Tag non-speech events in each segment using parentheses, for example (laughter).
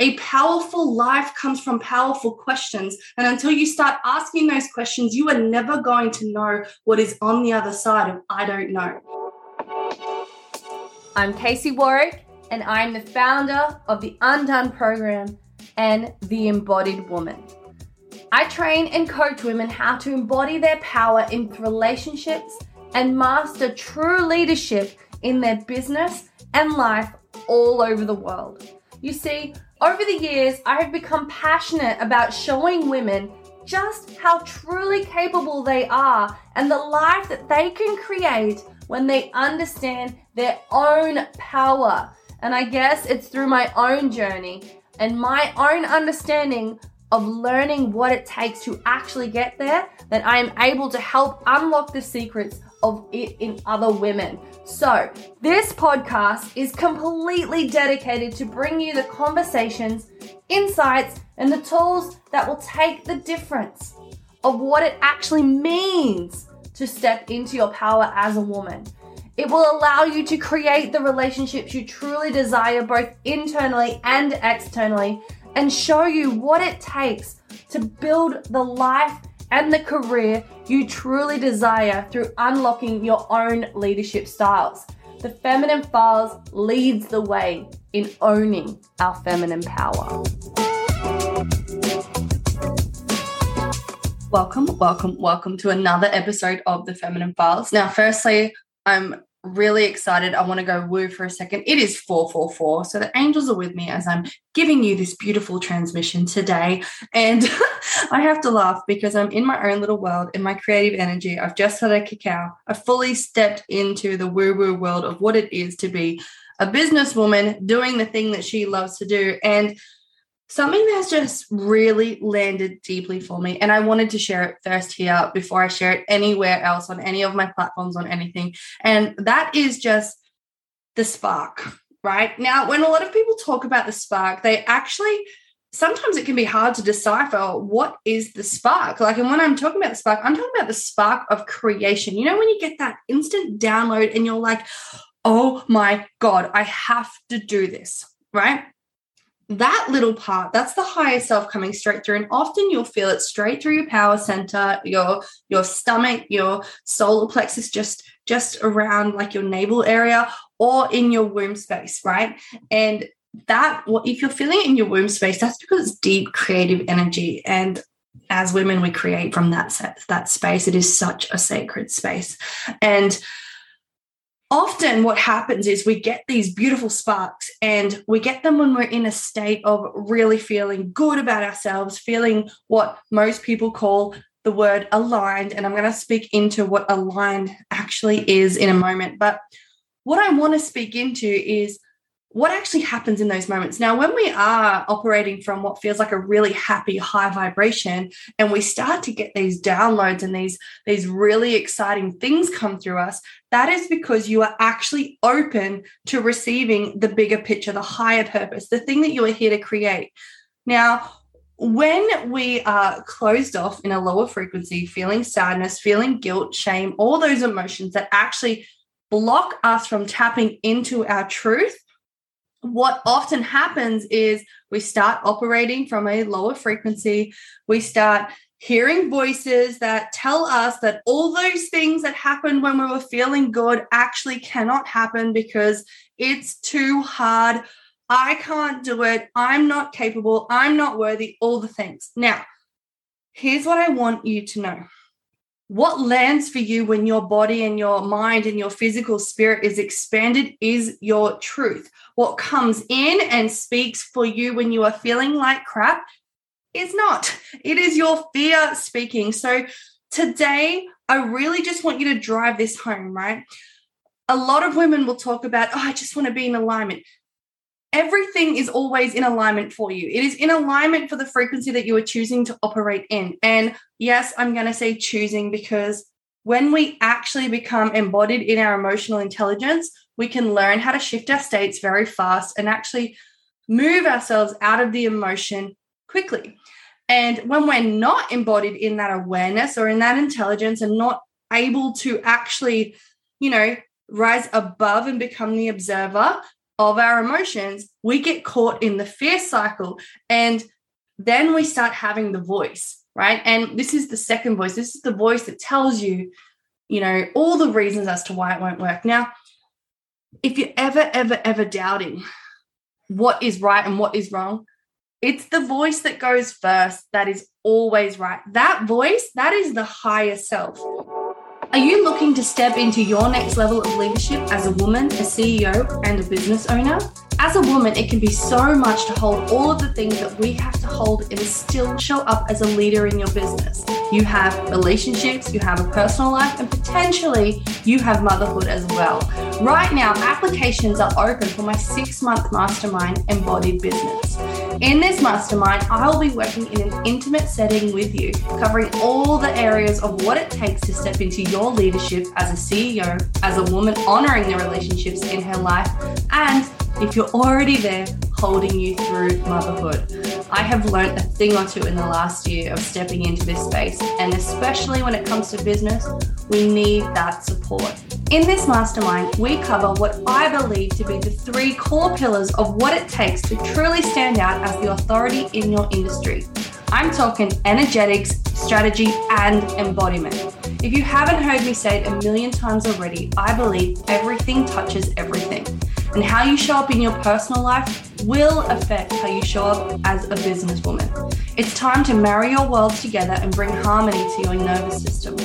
A powerful life comes from powerful questions. And until you start asking those questions, you are never going to know what is on the other side of I don't know. I'm Casey Warwick, and I'm the founder of the Undone program and the Embodied Woman. I train and coach women how to embody their power in relationships and master true leadership in their business and life all over the world. You see, over the years, I have become passionate about showing women just how truly capable they are and the life that they can create when they understand their own power. And I guess it's through my own journey and my own understanding of learning what it takes to actually get there that I am able to help unlock the secrets of it in other women. So, this podcast is completely dedicated to bring you the conversations, insights, and the tools that will take the difference of what it actually means to step into your power as a woman. It will allow you to create the relationships you truly desire, both internally and externally, and show you what it takes to build the life and the career you truly desire through unlocking your own leadership styles. The Feminine Files leads the way in owning our feminine power. Welcome, welcome, welcome to another episode of the Feminine Files. Now, firstly, I'm really excited. I want to go woo for a second. It is 444. So the angels are with me as I'm giving you this beautiful transmission today. And (laughs) I have to laugh because I'm in my own little world, in my creative energy. I've just had a cacao. I fully stepped into the woo woo world of what it is to be a businesswoman doing the thing that she loves to do. And something that's just really landed deeply for me. And I wanted to share it first here before I share it anywhere else on any of my platforms, on anything. And that is just the spark, right? Now, when a lot of people talk about the spark, they actually sometimes it can be hard to decipher what is the spark. Like, and when I'm talking about the spark, I'm talking about the spark of creation. You know, when you get that instant download and you're like, oh my God, I have to do this, right? That little part that's the higher self coming straight through. And often you'll feel it straight through your power center your your stomach your solar plexus just just around like your navel area or in your womb space right? And that if you're feeling it in your womb space that's because it's deep creative energy. And as women we create from that set, that space. It is such a sacred space. And often what happens is we get these beautiful sparks and we get them when we're in a state of really feeling good about ourselves, feeling what most people call the word aligned. And I'm going to speak into what aligned actually is in a moment. But what I want to speak into is what actually happens in those moments. Now, when we are operating from what feels like a really happy high vibration and we start to get these downloads and these, these really exciting things come through us, that is because you are actually open to receiving the bigger picture, the higher purpose, the thing that you are here to create. Now, when we are closed off in a lower frequency, feeling sadness, feeling guilt, shame, all those emotions that actually block us from tapping into our truth, what often happens is we start operating from a lower frequency. We start hearing voices that tell us that all those things that happened when we were feeling good actually cannot happen because it's too hard. I can't do it. I'm not capable. I'm not worthy, all the things. Now, here's what I want you to know what lands for you when your body and your mind and your physical spirit is expanded is your truth. What comes in and speaks for you when you are feeling like crap is not. It is your fear speaking. So today, I really just want you to drive this home, right? A lot of women will talk about, oh, I just want to be in alignment everything is always in alignment for you. It is in alignment for the frequency that you are choosing to operate in. And yes, I'm going to say choosing because when we actually become embodied in our emotional intelligence, we can learn how to shift our states very fast and actually move ourselves out of the emotion quickly. And when we're not embodied in that awareness or in that intelligence and not able to actually, you know, rise above and become the observer, of our emotions, we get caught in the fear cycle. And then we start having the voice, right? And this is the second voice. This is the voice that tells you, you know, all the reasons as to why it won't work. Now, if you're ever, ever, ever doubting what is right and what is wrong, it's the voice that goes first that is always right. That voice, that is the higher self. Are you looking to step into your next level of leadership as a woman, a CEO, and a business owner? As a woman, it can be so much to hold all of the things that we have to hold and still show up as a leader in your business. You have relationships, you have a personal life, and potentially you have motherhood as well. Right now, applications are open for my six month mastermind, Embodied Business. In this mastermind, I'll be working in an intimate setting with you, covering all the areas of what it takes to step into your leadership as a CEO, as a woman honoring the relationships in her life, and if you're already there, holding you through motherhood. I have learned a thing or two in the last year of stepping into this space, and especially when it comes to business, we need that support. In this mastermind, we cover what I believe to be the three core pillars of what it takes to truly stand out as the authority in your industry. I'm talking energetics, strategy, and embodiment. If you haven't heard me say it a million times already, I believe everything touches everything and how you show up in your personal life will affect how you show up as a businesswoman. It's time to marry your worlds together and bring harmony to your nervous system.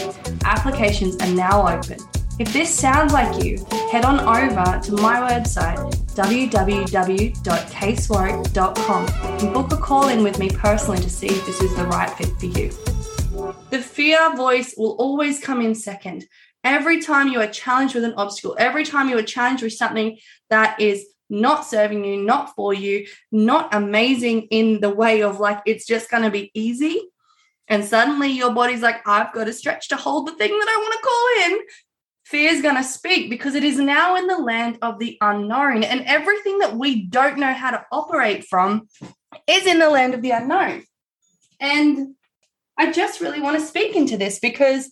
Applications are now open. If this sounds like you, head on over to my website, www.casewarwick.com, and book a call in with me personally to see if this is the right fit for you. The fear voice will always come in second. Every time you are challenged with an obstacle, every time you are challenged with something that is not serving you, not for you, not amazing in the way of like it's just going to be easy. And suddenly your body's like, I've got to stretch to hold the thing that I want to call in. Fear is going to speak because it is now in the land of the unknown. And everything that we don't know how to operate from is in the land of the unknown. And I just really want to speak into this because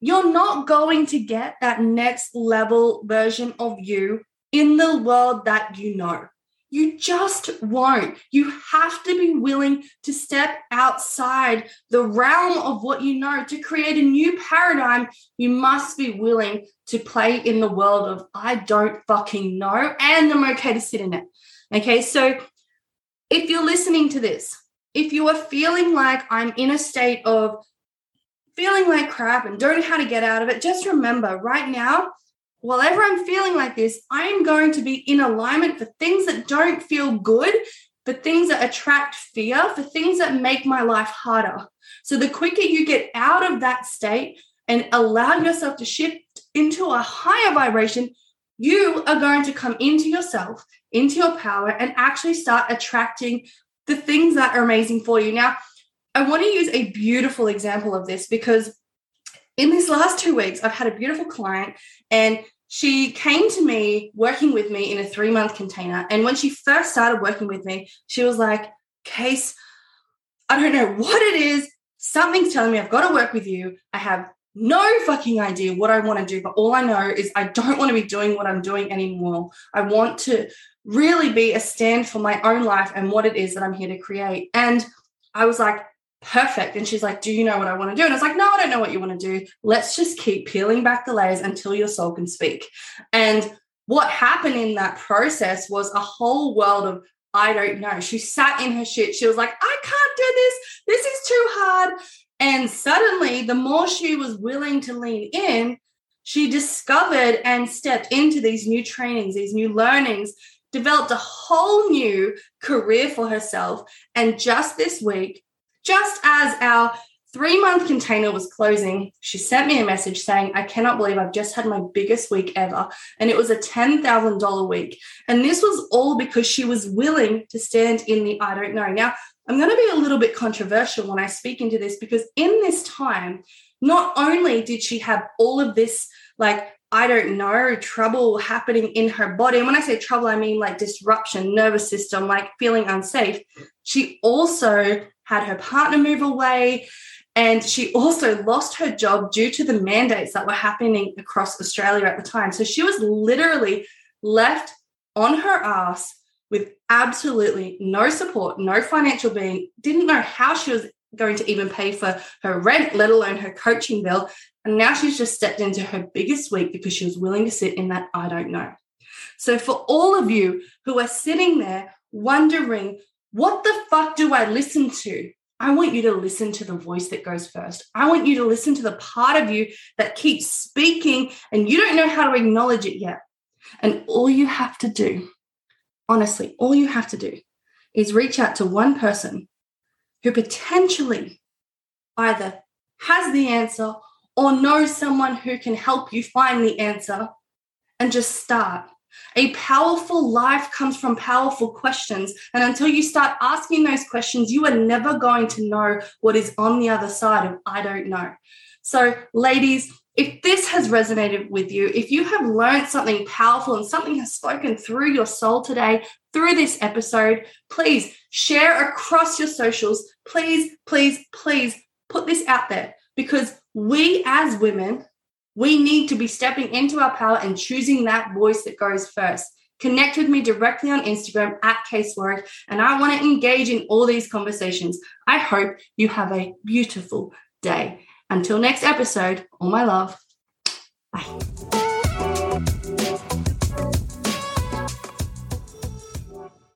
you're not going to get that next level version of you in the world that you know. You just won't. You have to be willing to step outside the realm of what you know to create a new paradigm. You must be willing to play in the world of I don't fucking know, and I'm okay to sit in it. Okay, so if you're listening to this, if you are feeling like I'm in a state of feeling like crap and don't know how to get out of it, just remember right now, whenever I'm feeling like this, I am going to be in alignment for things that don't feel good, for things that attract fear, for things that make my life harder. So the quicker you get out of that state and allow yourself to shift into a higher vibration, you are going to come into yourself, into your power, and actually start attracting the things that are amazing for you. Now, I want to use a beautiful example of this because in these last two weeks, I've had a beautiful client and she came to me working with me in a three month container. And when she first started working with me, she was like, Case, I don't know what it is. Something's telling me I've got to work with you. I have no fucking idea what I want to do, but all I know is I don't want to be doing what I'm doing anymore. I want to really be a stand for my own life and what it is that I'm here to create. And I was like, perfect. And she's like, Do you know what I want to do? And I was like, No, I don't know what you want to do. Let's just keep peeling back the layers until your soul can speak. And what happened in that process was a whole world of, I don't know. She sat in her shit. She was like, I can't do this. This is too hard. And suddenly, the more she was willing to lean in, she discovered and stepped into these new trainings, these new learnings, developed a whole new career for herself. And just this week, just as our three month container was closing, she sent me a message saying, I cannot believe I've just had my biggest week ever. And it was a $10,000 week. And this was all because she was willing to stand in the I don't know. Now, I'm going to be a little bit controversial when I speak into this because in this time, not only did she have all of this, like, I don't know, trouble happening in her body. And when I say trouble, I mean like disruption, nervous system, like feeling unsafe. She also had her partner move away. And she also lost her job due to the mandates that were happening across Australia at the time. So she was literally left on her ass with absolutely no support, no financial being, didn't know how she was going to even pay for her rent, let alone her coaching bill. And now she's just stepped into her biggest week because she was willing to sit in that I don't know. So, for all of you who are sitting there wondering, what the fuck do I listen to? I want you to listen to the voice that goes first. I want you to listen to the part of you that keeps speaking and you don't know how to acknowledge it yet. And all you have to do, honestly, all you have to do is reach out to one person who potentially either has the answer or knows someone who can help you find the answer and just start. A powerful life comes from powerful questions. And until you start asking those questions, you are never going to know what is on the other side of I don't know. So, ladies, if this has resonated with you, if you have learned something powerful and something has spoken through your soul today, through this episode, please share across your socials. Please, please, please put this out there because we as women we need to be stepping into our power and choosing that voice that goes first. Connect with me directly on Instagram at casewarwick, and I want to engage in all these conversations. I hope you have a beautiful day. Until next episode, all my love. Bye.